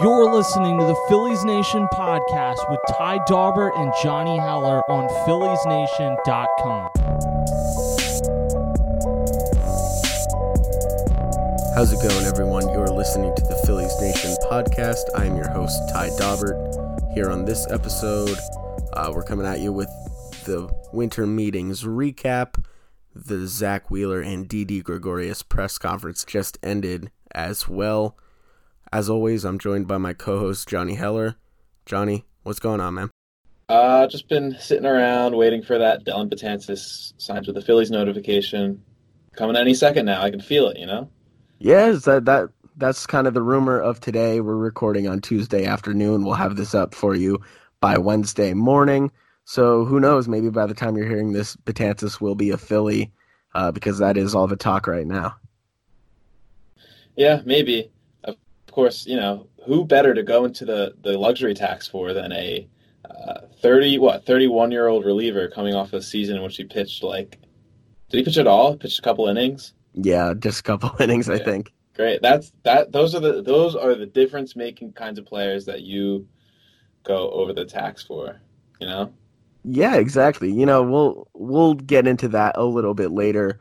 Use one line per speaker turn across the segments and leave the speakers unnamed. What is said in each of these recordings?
You're listening to the Phillies Nation podcast with Ty Daubert and Johnny Heller on PhilliesNation.com.
How's it going, everyone? You're listening to the Phillies Nation podcast. I am your host, Ty Daubert. Here on this episode, uh, we're coming at you with the winter meetings recap. The Zack Wheeler and Didi Gregorius press conference just ended as well. As always, I'm joined by my co-host Johnny Heller. Johnny, what's going on, man?
Uh, just been sitting around waiting for that Dellin Betances signs with the Phillies notification. Coming any second now. I can feel it, you know?
Yes, that that that's kind of the rumor of today. We're recording on Tuesday afternoon. We'll have this up for you by Wednesday morning. So who knows? Maybe by the time you're hearing this, Betances will be a Philly, uh, because that is all the talk right now.
Yeah, maybe course, you know, who better to go into the, the luxury tax for than a uh, 30, what, 31 year old reliever coming off a season in which he pitched like, did he pitch at all? Pitched a couple innings?
Yeah, just a couple innings,
yeah.
I think.
Great. That's that. Those are the those are the difference making kinds of players that you go over the tax for. You know.
Yeah, exactly. You know, we'll we'll get into that a little bit later.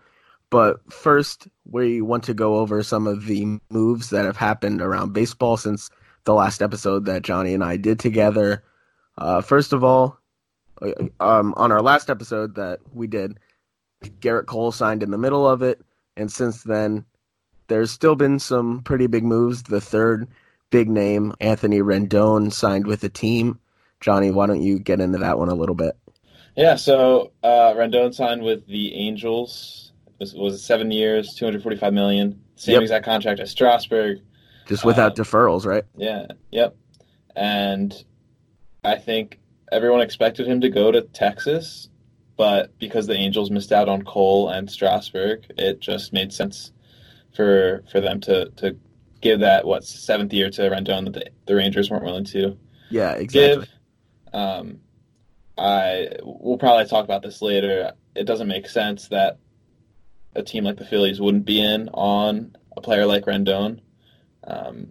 But first, we want to go over some of the moves that have happened around baseball since the last episode that Johnny and I did together. Uh, first of all, uh, um, on our last episode that we did, Gerrit Cole signed in the middle of it, and since then, there's still been some pretty big moves. The third big name, Anthony Rendon, signed with the team. Johnny, why don't you get into that one a little bit?
Yeah, so uh, Rendon signed with the Angels was, was seven years, two hundred forty-five million, same yep. exact contract as Strasburg,
just without um, deferrals, right?
Yeah, yep. And I think everyone expected him to go to Texas, but because the Angels missed out on Cole and Strasburg, it just made sense for for them to to give that what seventh year to Rendon that the, the Rangers weren't willing to.
Yeah, exactly.
Give. Um, I we'll probably talk about this later. It doesn't make sense that a team like the Phillies wouldn't be in on a player like Rendon. Um,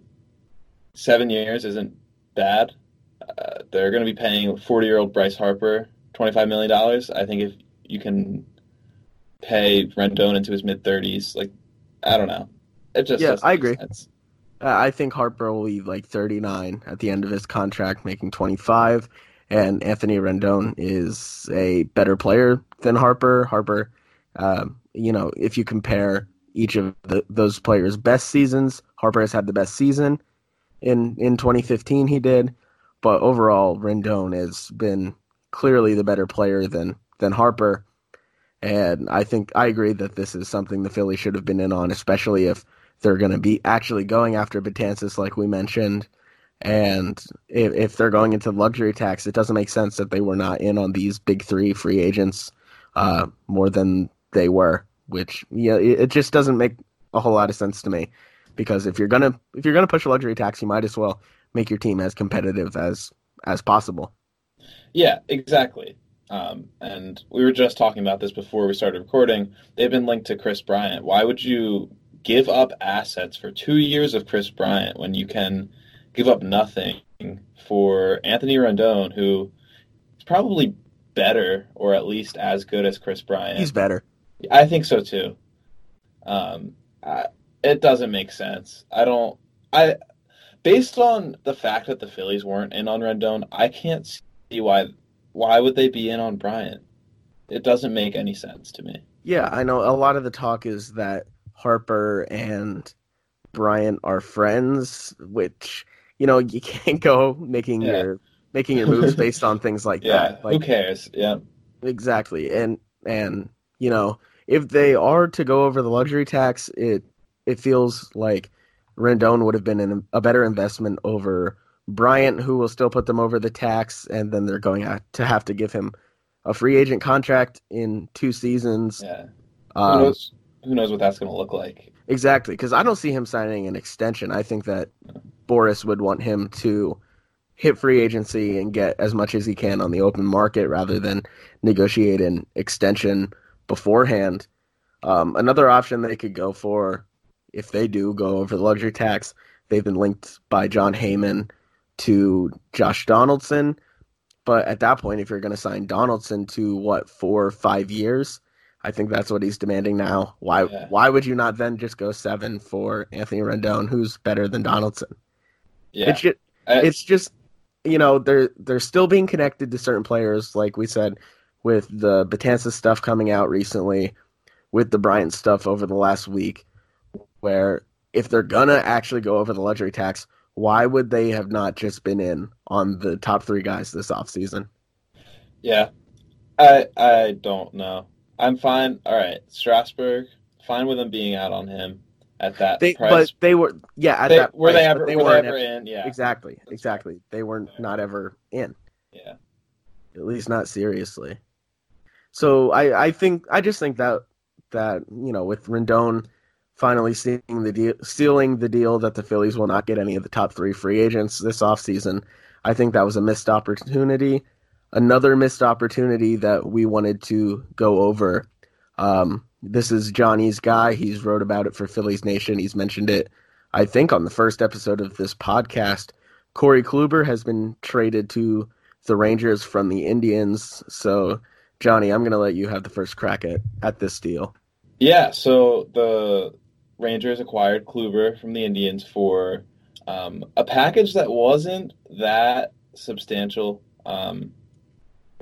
seven years isn't bad. Uh, they're going to be paying 40 year old Bryce Harper $25 million. I think if you can pay Rendon into his mid 30s, like, I don't know. It just
yeah, I agree. Uh, I think Harper will be like 39 at the end of his contract, making 25. And Anthony Rendon is a better player than Harper. Harper um, you know, if you compare each of the, those players' best seasons, Harper has had the best season in in 2015. He did, but overall, Rendon has been clearly the better player than than Harper. And I think I agree that this is something the Phillies should have been in on, especially if they're going to be actually going after Betances, like we mentioned. And if, if they're going into luxury tax, it doesn't make sense that they were not in on these big three free agents uh, more than they were, which yeah, it, just doesn't make a whole lot of sense to me. Because if you're gonna if you're gonna push a luxury tax, you might as well make your team as competitive as as possible.
Yeah, exactly. Um, and we were just talking about this before we started recording. They've been linked to Kris Bryant. Why would you give up assets for two years of Kris Bryant when you can give up nothing for Anthony Rendon, who is probably better or at least as good as Kris Bryant?
He's better.
I think so too. Um, I, it doesn't make sense. I don't. I based on the fact that the Phillies weren't in on Rendon, I can't see why. Why would they be in on Bryant? It doesn't make any sense to me.
Yeah, I know. A lot of the talk is that Harper and Bryant are friends, which you know you can't go making yeah. your making your moves based on things like
yeah,
that. Like,
who cares? Yeah,
exactly. And and you know if they are to go over the luxury tax, it it feels like Rendon would have been an, a better investment over Bryant, who will still put them over the tax, and then they're going to have to give him a free agent contract in two seasons.
Yeah. Um, who knows? Who knows what that's going to look like?
Exactly, because I don't see him signing an extension. I think that Boras would want him to hit free agency and get as much as he can on the open market rather than negotiate an extension beforehand. Um, another option they could go for, if they do go over the luxury tax, they've been linked by Jon Heyman to Josh Donaldson. But at that point, if you're going to sign Donaldson to what four or five years, I think that's what he's demanding now. Why
Yeah.
why would you not then just go seven for Anthony Rendon, who's better than Donaldson?
Yeah,
It's just,
I-
it's just you know they're they're still being connected to certain players, like we said, with the Betances stuff coming out recently, with the Bryant stuff over the last week, where if they're gonna actually go over the luxury tax, why would they have not just been in on the top three guys this offseason?
yeah. I I don't know. I'm fine. All right, Strasburg, fine with them being out on him at that
They,
price.
but they were yeah at
They-
that
were they ever
they
were they
weren't
ever in? Yeah,
exactly
That's
exactly they were not ever in.
yeah.
at least not seriously. So I, I think I just think that that you know with Rendon finally seeing the deal, sealing the deal that the Phillies will not get any of the top three free agents this offseason, I think that was a missed opportunity. Another missed opportunity that we wanted to go over. Um, this is Johnny's guy. He's wrote about it for Phillies Nation. He's mentioned it, I think, on the first episode of this podcast. Corey Kluber has been traded to the Rangers from the Indians. So, Johnny, I'm going to let you have the first crack at, at this deal.
Yeah, so the Rangers acquired Kluber from the Indians for um, a package that wasn't that substantial. Um,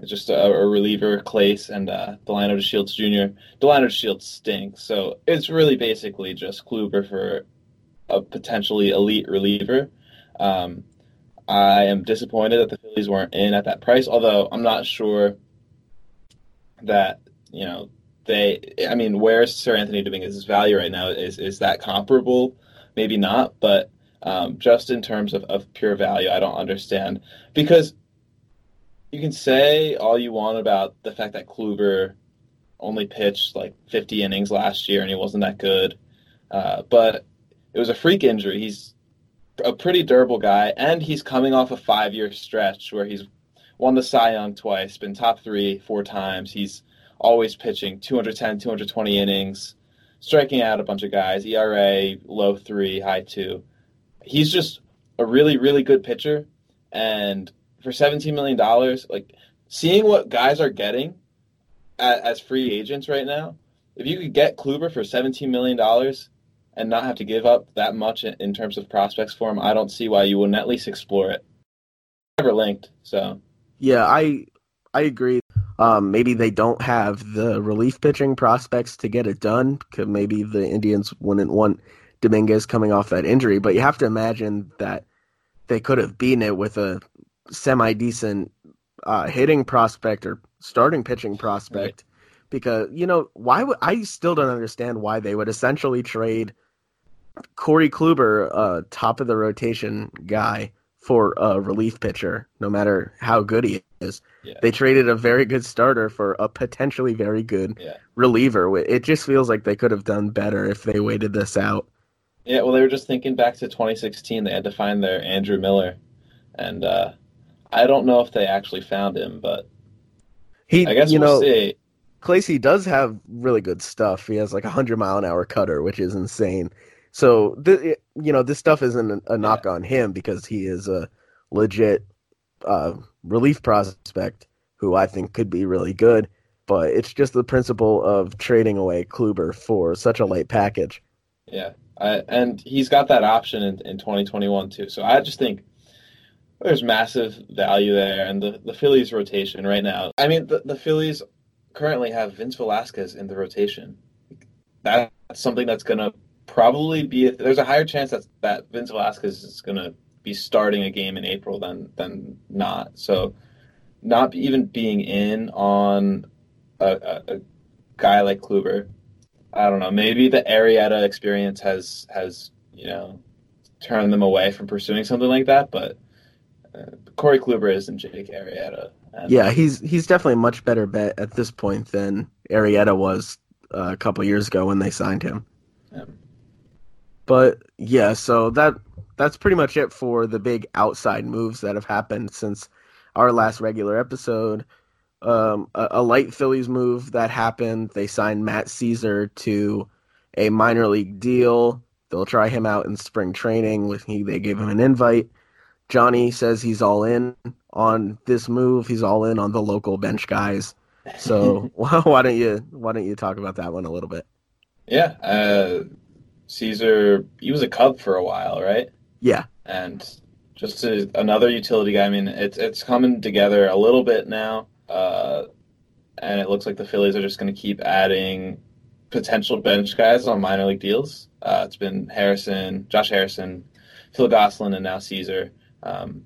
just a, a reliever, Clase, and uh, Delino DeShields Jr. Delino DeShields stinks, so it's really basically just Kluber for a potentially elite reliever. Um, I am disappointed that the Phillies weren't in at that price, although I'm not sure that you know they I mean, where's Seranthony Dominguez's value right now? Is is that comparable? Maybe not, but um, just in terms of, of pure value, I don't understand because you can say all you want about the fact that Kluber only pitched like 50 innings last year and he wasn't that good, uh, but it was a freak injury. He's a pretty durable guy, and he's coming off a five-year stretch where he's won the Cy Young twice, been top three four times. He's always pitching 210, 220 innings, striking out a bunch of guys, ERA low three, high two. He's just a really, really good pitcher. And for $17 million, like seeing what guys are getting as, as free agents right now, if you could get Kluber for $17 million and not have to give up that much in, in terms of prospects for him, I don't see why you wouldn't at least explore it. Never linked, so.
Yeah, I I agree. Um, maybe they don't have the relief pitching prospects to get it done because maybe the Indians wouldn't want Dominguez coming off that injury. But you have to imagine that they could have beaten it with a semi decent uh, hitting prospect or starting pitching prospect. Because you know why would I still don't understand why they would essentially trade Corey Kluber, uh, top of the rotation guy, for a relief pitcher, no matter how good he is.
Yeah.
They traded a very good starter for a potentially very good
Yeah.
reliever. It just feels like they could have done better if they waited this out.
Yeah, well, they were just thinking back to 2016. They had to find their Andrew Miller, and uh, I don't know if they actually found him, but
He,
I guess
you
we'll
know,
see.
Clase does have really good stuff. He has like a hundred mile an hour cutter, which is insane. So, th- you know, this stuff isn't a, a knock on him because he is a legit uh, relief prospect who I think could be really good. But it's just the principle of trading away Kluber for such a late package.
Yeah, I, and he's got that option in, in 2021 too. So I just think there's massive value there, and the the Phillies rotation right now. I mean, the the Phillies currently have Vince Velasquez in the rotation. That's something that's gonna probably be. There's a higher chance that that Vince Velasquez is gonna be starting a game in April than than not. So not even being in on a, a, a guy like Kluber I don't know. Maybe the Arrieta experience has has you know turned them away from pursuing something like that. But uh, Corey Kluber isn't Jake Arrieta. And,
Yeah, he's he's definitely a much better bet at this point than Arrieta was uh, a couple years ago when they signed him. But yeah, so that that's pretty much it for the big outside moves that have happened since our last regular episode. Um, a, a light Phillies move that happened. They signed Matt Szczur to a minor league deal. they'll try him out in spring training. With he, they gave him an invite. Johnny says he's all in on this move. He's all in on the local bench guys. So why don't you why don't you talk about that one a little bit?
Yeah, uh, Szczur. He was a Cub for a while, right?
Yeah,
and just a, another utility guy. I mean, it's it's coming together a little bit now, uh, and it looks like the Phillies are just going to keep adding potential bench guys on minor league deals. Uh, it's been Harrison, Josh Harrison, Phil Gosselin, and now Szczur. Um,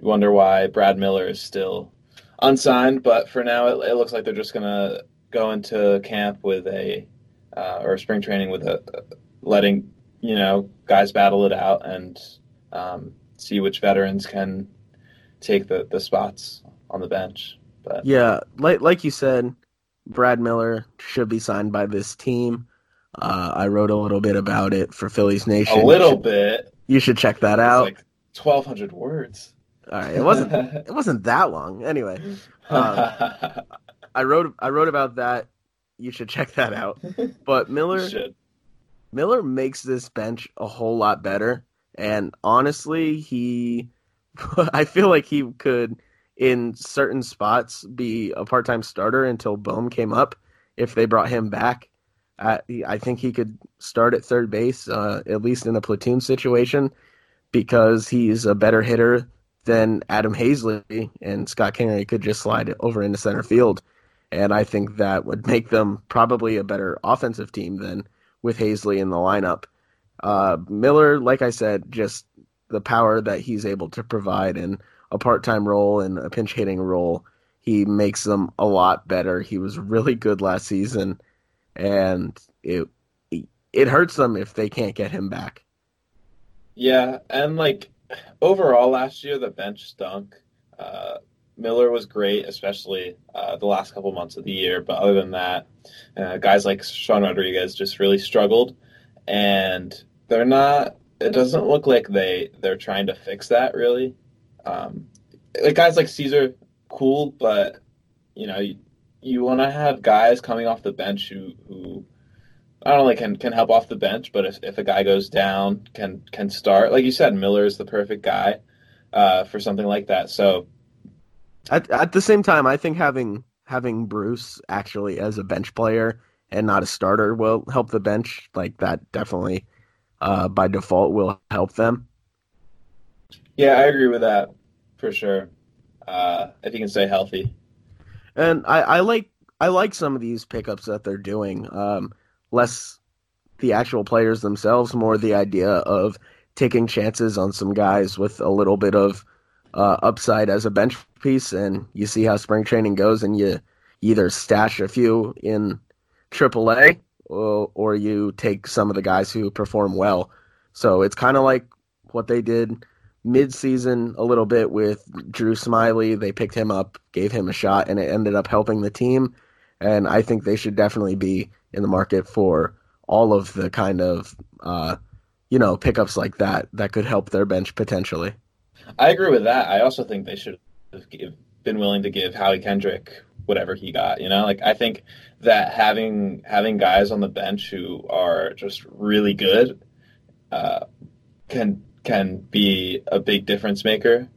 you wonder why Brad Miller is still unsigned, but for now it, it looks like they're just going to go into camp with a uh, or spring training with a letting you know guys battle it out and um, see which veterans can take the, the spots on the bench. But
yeah, like like you said, Brad Miller should be signed by this team. Uh, I wrote a little bit about it for Phillies Nation.
A little
you should,
bit.
You should check that out.
Like twelve hundred words.
All right, it wasn't it wasn't that long. Anyway, um, I wrote I wrote about that. You should check that out. But Miller Miller makes this bench a whole lot better. And honestly, he I feel like he could in certain spots be a part-time starter until Bohm came up if they brought him back. Uh, I think he could start at third base, uh, at least in a platoon situation, because he's a better hitter than Adam Haseley, and Scott Kingery could just slide over into center field. And I think that would make them probably a better offensive team than with Haseley in the lineup. Uh, Miller, like I said, just the power that he's able to provide in a part-time role and a pinch hitting role, he makes them a lot better. He was really good last season, and it it hurts them if they can't get him back.
Yeah, and like overall last year, the bench stunk. Uh, Miller was great, especially uh, the last couple months of the year. But other than that, uh, guys like Sean Rodriguez just really struggled, and they're not. It doesn't look like they they're trying to fix that really. Um, like guys like Szczur, cool, but you know you, you want to have guys coming off the bench who who don't only can can help off the bench, but if, if a guy goes down, can can start. Like you said, Miller is the perfect guy uh, for something like that. So
at at the same time, I think having having Bruce actually as a bench player and not a starter will help the bench. Like that definitely uh, by default will help them.
Yeah, I agree with that for sure. Uh, if he can stay healthy.
And I, I like I like some of these pickups that they're doing. Um, less the actual players themselves, more the idea of taking chances on some guys with a little bit of uh, upside as a bench piece. And you see how spring training goes, and you either stash a few in AAA or, or you take some of the guys who perform well. So it's kind of like what they did mid-season a little bit with Drew Smyly. They picked him up, gave him a shot, and it ended up helping the team. And I think they should definitely be in the market for all of the kind of uh, you know pickups like that that could help their bench potentially.
I agree with that. I also think they should have been willing to give Howie Kendrick whatever he got. You know, like I think that having having guys on the bench who are just really good uh, can can be a big difference maker.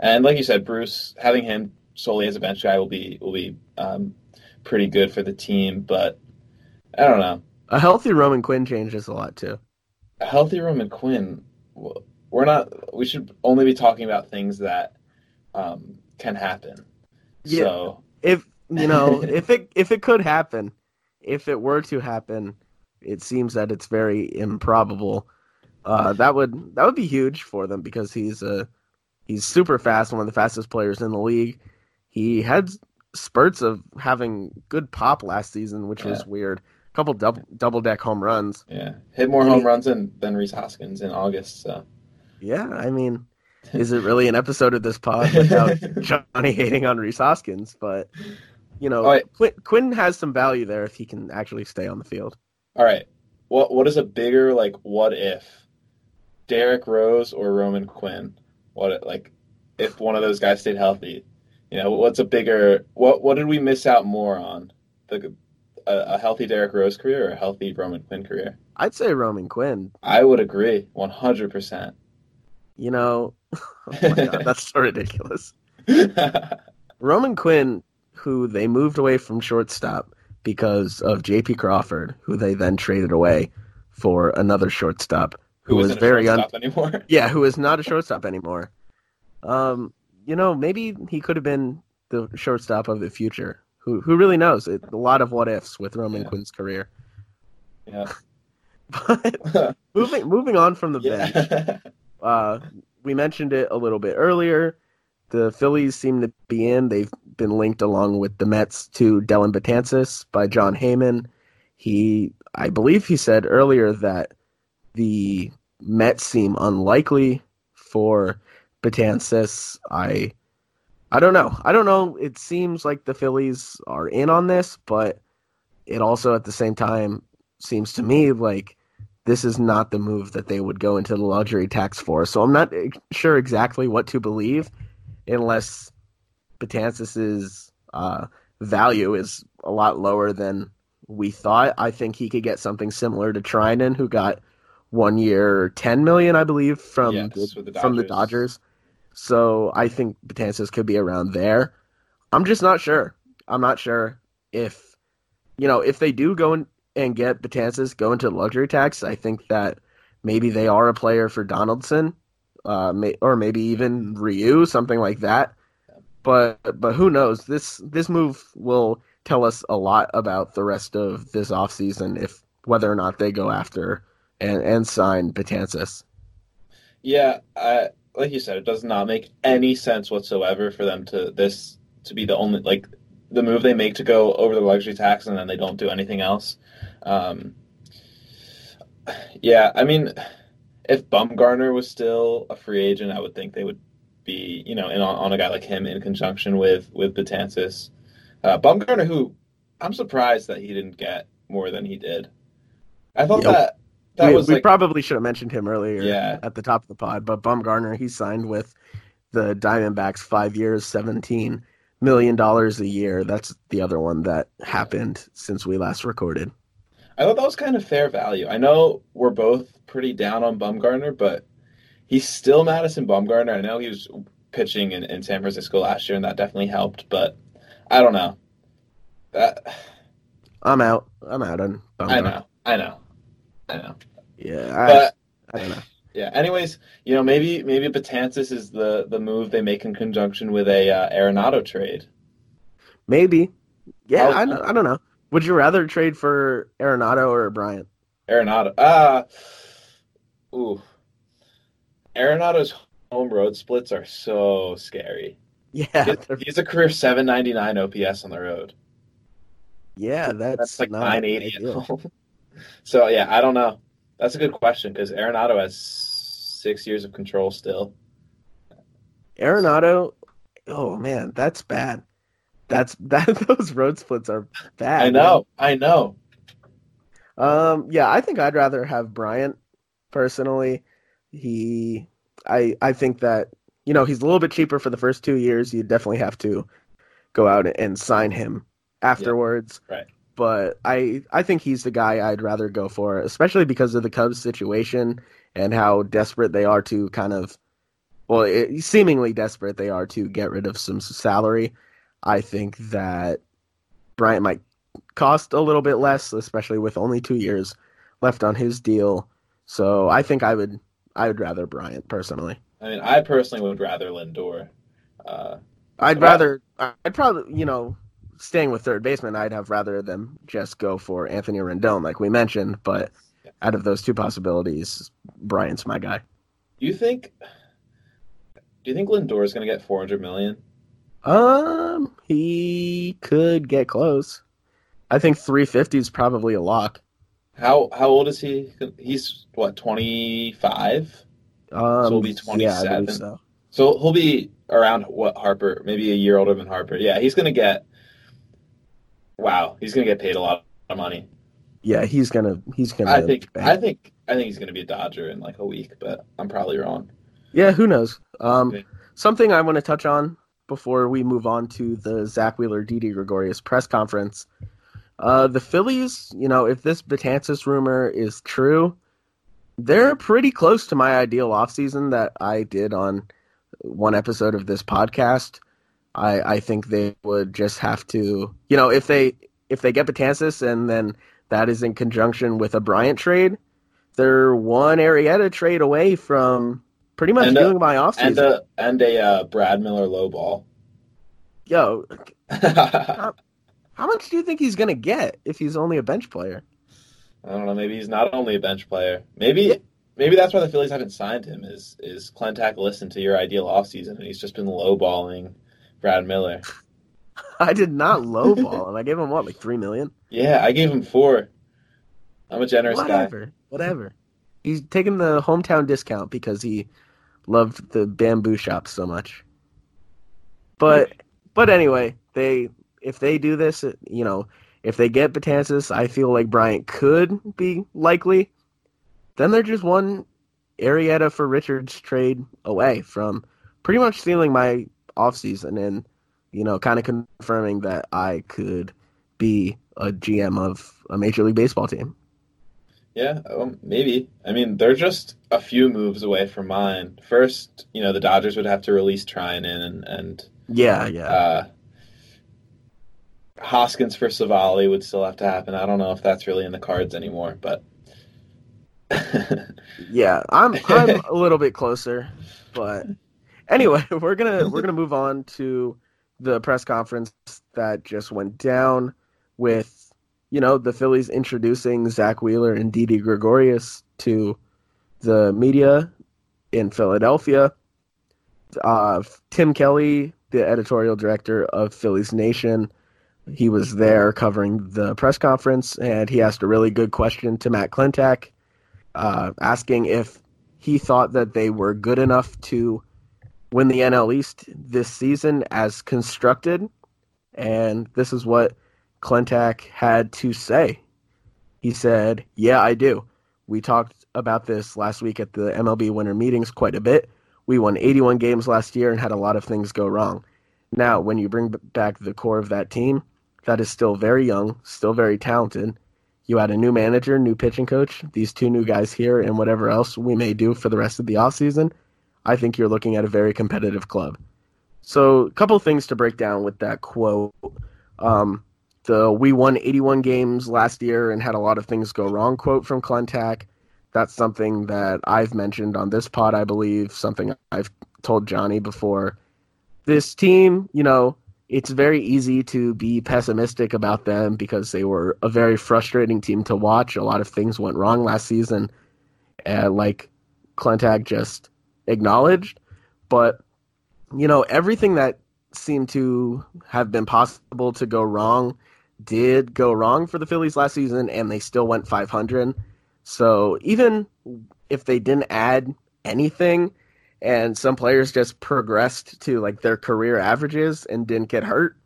And like you said, Bruce, having him solely as a bench guy will be will be um, pretty good for the team. But I don't know.
A healthy Roman Quinn changes a lot too.
A healthy Roman Quinn. We're not. We should only be talking about things that um, can happen. Yeah. So
if you know, if it if it could happen, if it were to happen, it seems that it's very improbable. Uh, that would that would be huge for them because he's a he's super fast, one of the fastest players in the league. He had spurts of having good pop last season, which yeah. was weird. A couple double double deck home runs.
Yeah, hit more home runs than than Rhys Hoskins in August. So
yeah, I mean, is it really an episode of this pod without Johnny hating on Rhys Hoskins? But you know, right. Quinn, Quinn has some value there if he can actually stay on the field.
All right, what what is a bigger like what if Derrick Rose or Roman Quinn? What like if one of those guys stayed healthy? You know, what's a bigger what what did we miss out more on? The a, a healthy Derrick Rose career or a healthy Roman Quinn career?
I'd say Roman Quinn.
I would agree, one hundred percent.
You know, oh God, that's so ridiculous. Roman Quinn, who they moved away from shortstop because of J.P. Crawford, who they then traded away for another shortstop who, was
isn't
very un-
anymore.
yeah, who is not a shortstop anymore. Um, you know, maybe he could have been the shortstop of the future. Who who really knows? It, a lot of what ifs with Roman
Yeah.
Quinn's career.
Yeah.
But moving moving on from the bench. Uh, we mentioned it a little bit earlier. The Phillies seem to be in. They've been linked along with the Mets to Dellin Betances by Jon Heyman. He, I believe, he said earlier that the Mets seem unlikely for Betances. I, I don't know. I don't know. It seems like the Phillies are in on this, but it also at the same time seems to me like this is not the move that they would go into the luxury tax for. So I'm not eh, sure exactly what to believe unless Betances' uh, value is a lot lower than we thought. I think he could get something similar to Treinen, who got one year, ten million, I believe, from
Yes,
the,
the
from the
Dodgers.
So I think Betances could be around there. I'm just not sure. I'm not sure if you know if they do go in and get Betances go into luxury tax. I think that maybe they are a player for Donaldson, uh, may, or maybe even Ryu, something like that. But but who knows? This this move will tell us a lot about the rest of this offseason if whether or not they go after and and sign Betances.
Yeah, I, like you said, it does not make any sense whatsoever for them to this to be the only like the move they make to go over the luxury tax and then they don't do anything else. Um, yeah, I mean, if Bumgarner was still a free agent, I would think they would be you know in on, on a guy like him in conjunction with with Betances. Uh, Bumgarner, who I'm surprised that he didn't get more than he did. I thought
Yep.
that that
we,
was
we
like
probably should have mentioned him earlier
Yeah.
at the top of the pod, but Bumgarner, he signed with the Diamondbacks five years, seventeen million dollars a year. That's the other one that happened since we last recorded.
I thought that was kind of fair value. I know we're both pretty down on Bumgarner, but he's still Madison Bumgarner. I know he was pitching in, in San Francisco last year, and that definitely helped. But I don't know. That
I'm out. I'm out on Bumgarner.
I know, I know, I know.
Yeah, I,
But
I don't know.
yeah. Anyways, you know, maybe maybe Betances is the the move they make in conjunction with a uh, Arenado trade.
Maybe. Yeah, I, I don't know. Would you rather trade for Arenado or Bryant?
Arenado. Ah, ooh. Arenado's home road splits are so scary.
Yeah,
He's a career 799 OPS on the road.
yeah, that's,
That's like
not
980 at home. So yeah, I don't know. That's a good question because Arenado has six years of control still.
Arenado, oh man, that's bad. That's that. Those road splits are bad.
I know, I know.
Um, yeah, I think I'd rather have Bryant personally. He, I, I think that you know he's a little bit cheaper for the first two years. You definitely have to go out and sign him afterwards.
right.
But I, I think he's the guy I'd rather go for, especially because of the Cubs situation and how desperate they are to kind of, well, it, seemingly desperate they are to get rid of some salary. I think that Bryant might cost a little bit less, especially with only two years left on his deal. So I think I would I would rather Bryant personally.
I mean, I personally would rather Lindor. Uh,
I'd rather I'd probably you know staying with third baseman I'd have rather them just go for Anthony Rendon like we mentioned, but out of those two possibilities, Bryant's my guy.
do you think? Do you think Lindor is going to get 400 million?
Um, he could get close. I think 350 is probably a lock.
How how old is he? He's what 25.
Um,
he'll be 27.
believe so.
So he'll be around what Harper, maybe a year older than Harper. Yeah, he's going to get. Wow, he's to get paid a lot of money.
Yeah, he's gonna he's gonna.
I think. I think I think he's going to be a Dodger in like a week, but I'm probably wrong.
Yeah, who knows? Um,
Okay.
something I want to touch on before we move on to the Zack Wheeler, Didi Gregorius press conference. Uh, the Phillies, you know, if this Betances rumor is true, they're pretty close to my ideal offseason that I did on one episode of this podcast. I, I think they would just have to, you know, if they if they get Betances and then that is in conjunction with a Bryant trade, they're one Arrieta trade away from pretty much
And a-
doing my offseason.
and a and a uh, Brad Miller low ball.
Yo,
I
how much do you think he's gonna get if he's only a bench player?
I don't know. Maybe he's not only a bench player. Maybe
Yeah.
maybe that's why the Phillies haven't signed him. Is is Klentak listened to your ideal offseason and he's just been lowballing Brad Miller.
I did not lowball him. I gave him what, like three million?
Yeah, I gave him four. I'm a generous guy.
Whatever, whatever. He's taking the hometown discount because he loved the bamboo shop so much. But but anyway, they if they do this, uh, you know, if they get Betances, I feel like Bryant could be likely. Then they're just one Arrieta for Richards trade away from pretty much stealing my offseason and you know, kind of confirming that I could be a GM of a Major League Baseball team.
Yeah, um, maybe. I mean, they're just a few moves away from mine. First, you know, the Dodgers would have to release Treinen and, and
Yeah, yeah.
uh, Hoskins for Savali would still have to happen. I don't know if that's really in the cards anymore, but
Yeah, I'm I'm a little bit closer, but anyway, we're gonna we're gonna move on to the press conference that just went down with you know the Phillies introducing Zack Wheeler and Didi Gregorius to the media in Philadelphia. Uh, Tim Kelly, the editorial director of Phillies Nation, he was there covering the press conference, and he asked a really good question to Matt Klentak uh, asking if he thought that they were good enough to win the NL East this season as constructed. And this is what Klentak had to say. He said, Yeah, I do. We talked about this last week at the MLB winter meetings quite a bit. We won 81 games last year and had a lot of things go wrong. Now, when you bring back the core of that team, that is still very young, still very talented, you add a new manager, new pitching coach, these two new guys here, and whatever else we may do for the rest of the offseason, I think you're looking at a very competitive club. So, a couple things to break down with that quote. Um, the we won 81 games last year and had a lot of things go wrong quote from Klentak. That's something that I've mentioned on this pod, I believe, something I've told Johnny before. This team, you know, it's very easy to be pessimistic about them because they were a very frustrating team to watch. A lot of things went wrong last season, like Klentak just acknowledged. But you know, everything that seemed to have been possible to go wrong did go wrong for the Phillies last season, and they still went 500. So even if they didn't add anything, and some players just progressed to like their career averages and didn't get hurt,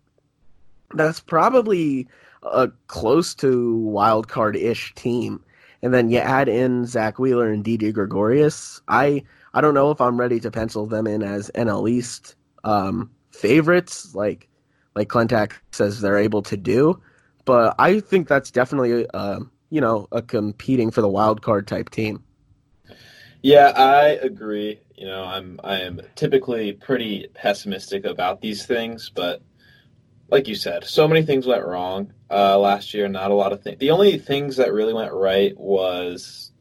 that's probably a close to wild card ish team. And then you add in Zack Wheeler and Didi Gregorius. I I don't know if I'm ready to pencil them in as NL East um, favorites, like like Klentak says they're able to do. But I think that's definitely uh, you know a competing for the wild card type team.
Yeah, I agree. You know, I'm I am typically pretty pessimistic about these things, but like you said, so many things went wrong uh, last year. Not a lot of things. The only things that really went right was,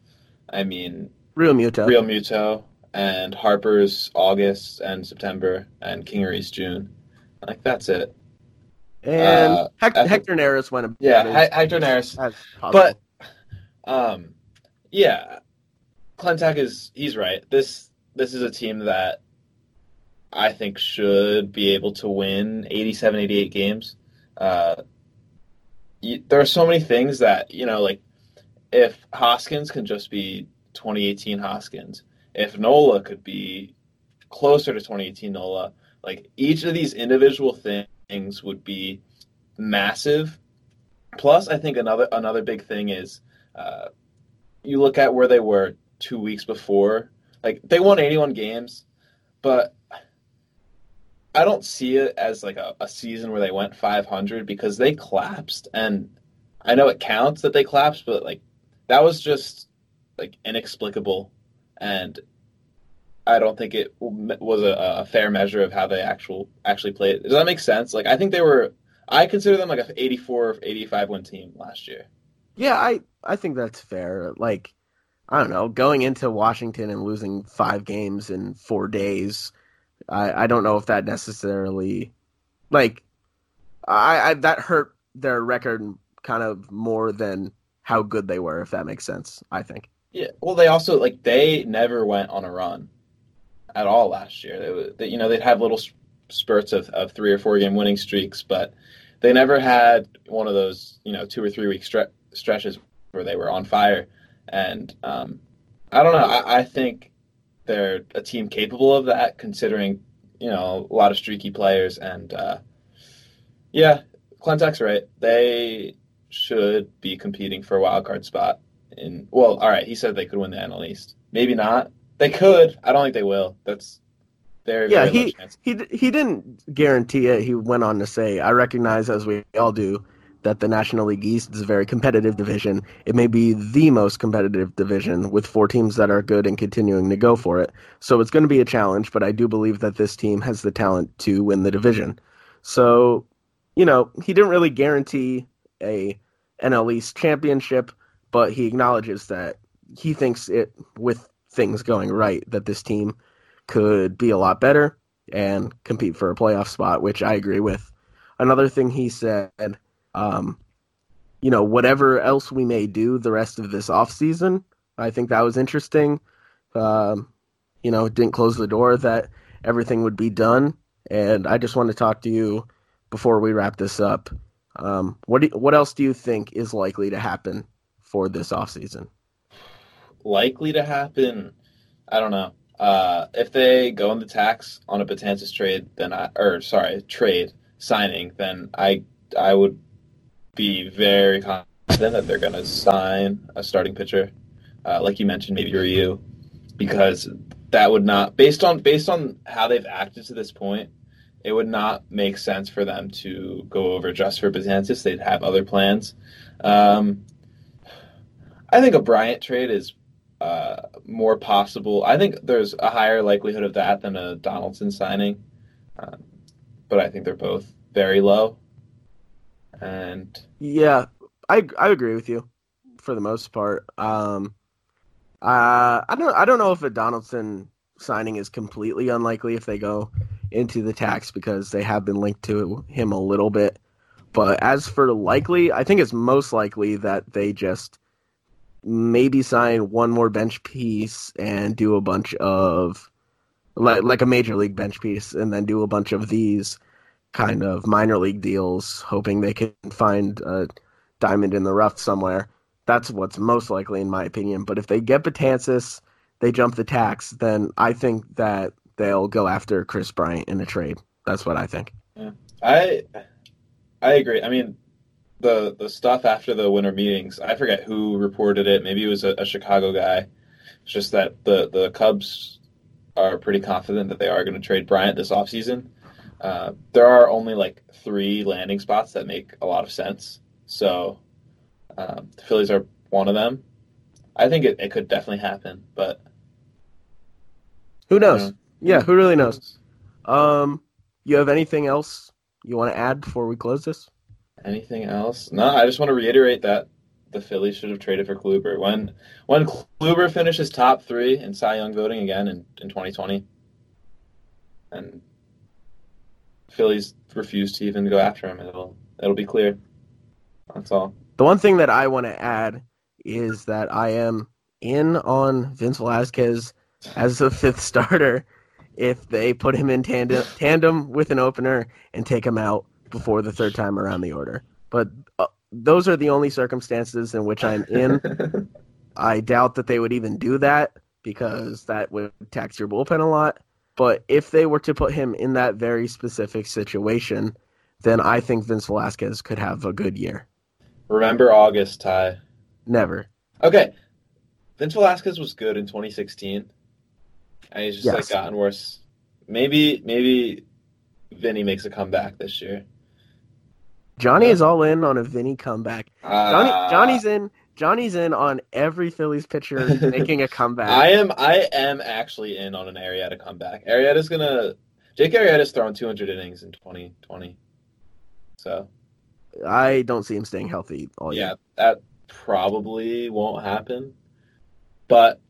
I mean,
Realmuto.
Real Muto and Harper's August and September and Kingery's June. Like that's it.
And
uh,
Hector, Hector Neris went about
Yeah, Hector Neris. But um, yeah, Klentak is he's right. This this is a team that I think should be able to win 87, 88 games. Uh, you, there are so many things that you know, like if Hoskins can just be 2018 Hoskins, if Nola could be closer to 2018 Nola, like each of these individual things would be massive. Plus, I think another another big thing is uh, you look at where they were two weeks before. Like they won 81 games, but I don't see it as like a, a season where they went 500 because they collapsed and I know it counts that they collapsed, but like that was just like inexplicable, and I don't think it was a, a fair measure of how they actual actually played. Does that make sense? Like I think they were. I consider them like a 84 85 win team last year.
Yeah, I I think that's fair. Like I don't know, going into Washington and losing five games in four days, I I don't know if that necessarily like I, I that hurt their record kind of more than how good they were, if that makes sense. I think.
Yeah. Well, they also like they never went on a run at all last year. They, they you know they'd have little spurts of, of three or four game winning streaks, but they never had one of those you know two or three week stre- stretches where they were on fire. And um, I don't know. I, I think they're a team capable of that, considering you know a lot of streaky players. And uh, yeah, Klentak's right. They should be competing for a wild card spot. In well, all right. He said they could win the NL East. Maybe not. They could. I don't think they will. That's very
yeah.
Very
he he he didn't guarantee it. He went on to say, "I recognize, as we all do, that the National League East is a very competitive division. It may be the most competitive division with four teams that are good and continuing to go for it. So it's going to be a challenge, but I do believe that this team has the talent to win the division. So, you know, he didn't really guarantee a NL East championship, but he acknowledges that he thinks it with things going right that this team could be a lot better and compete for a playoff spot, which I agree with. Another thing he said um, you know, whatever else we may do the rest of this off season, I think that was interesting. Um, you know, didn't close the door that everything would be done. And I just want to talk to you before we wrap this up. Um, what do, what else do you think is likely to happen for this off season?
Likely to happen, I don't know. Uh, if they go in the tax on a Betances trade, then I, or sorry, trade signing, then I I would be very confident that they're going to sign a starting pitcher, uh, like you mentioned, maybe Ryu, because that would not based on based on how they've acted to this point, it would not make sense for them to go over just for Betances. They'd have other plans. Um, I think a Bryant trade is uh, more possible. I think there's a higher likelihood of that than a Donaldson signing, uh, but I think they're both very low. And
yeah, I I agree with you for the most part. Um, uh, I don't I don't know if a Donaldson signing is completely unlikely if they go into the tax because they have been linked to him a little bit. But as for likely, I think it's most likely that they just maybe sign one more bench piece and do a bunch of like like a major league bench piece and then do a bunch of these kind of minor league deals, hoping they can find a diamond in the rough somewhere. That's what's most likely, in my opinion. But if they get Betances, they jump the tax, then I think that they'll go after Kris Bryant in a trade. That's what I think.
Yeah. I I agree. I mean, the the stuff after the winter meetings, I forget who reported it. Maybe it was a, a Chicago guy. It's just that the the Cubs are pretty confident that they are going to trade Bryant this offseason. Uh, there are only like three landing spots that make a lot of sense. So um, the Phillies are one of them. I think it, it could definitely happen, but
who knows? Yeah, who really knows? Um, you have anything else you want to add before we close this?
Anything else? No, I just want to reiterate that the Phillies should have traded for Kluber. When when Kluber finishes top three in Cy Young voting again in, in 2020, and Phillies refuse to even go after him. It'll it'll be clear. That's all.
The one thing that I want to add is that I am in on Vince Velasquez as the fifth starter if they put him in tandem tandem with an opener and take him out before the third time around the order. But uh, those are the only circumstances in which I'm in. I doubt that they would even do that because that would tax your bullpen a lot. But if they were to put him in that very specific situation, then I think Vince Velasquez could have a good year.
Remember August, Ty?
Never.
Okay. Vince Velasquez was good in 2016. And he's just yes. like gotten worse. Maybe maybe Vinny makes a comeback this year.
Johnny is all in on a Vinny comeback. Johnny,
Uh,
Johnny's in. Johnny's in on every Phillies pitcher making a comeback.
I am. I am actually in on an Arrieta comeback. Arrieta's gonna. Jake Arrieta's throwing 200 innings in 2020. So
I don't see him staying healthy all year.
yeah, that probably won't happen. But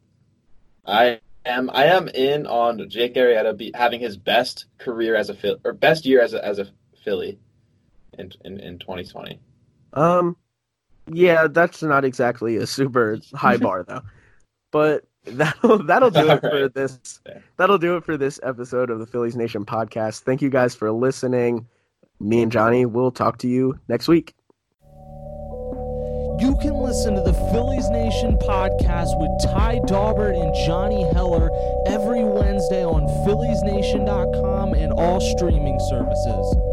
I am. I am in on Jake Arrieta be, having his best career as a or best year as a as a Philly in in, in 2020.
Um, yeah, that's not exactly a super high bar though. But that'll that'll do it for
Alright.
this. That'll do it for this episode of the Phillies Nation podcast. Thank you guys for listening. Me and Johnny will talk to you next week.
You can listen to the Phillies Nation podcast with Ty Daubert and Johnny Heller every Wednesday on PhilliesNation.com and all streaming services.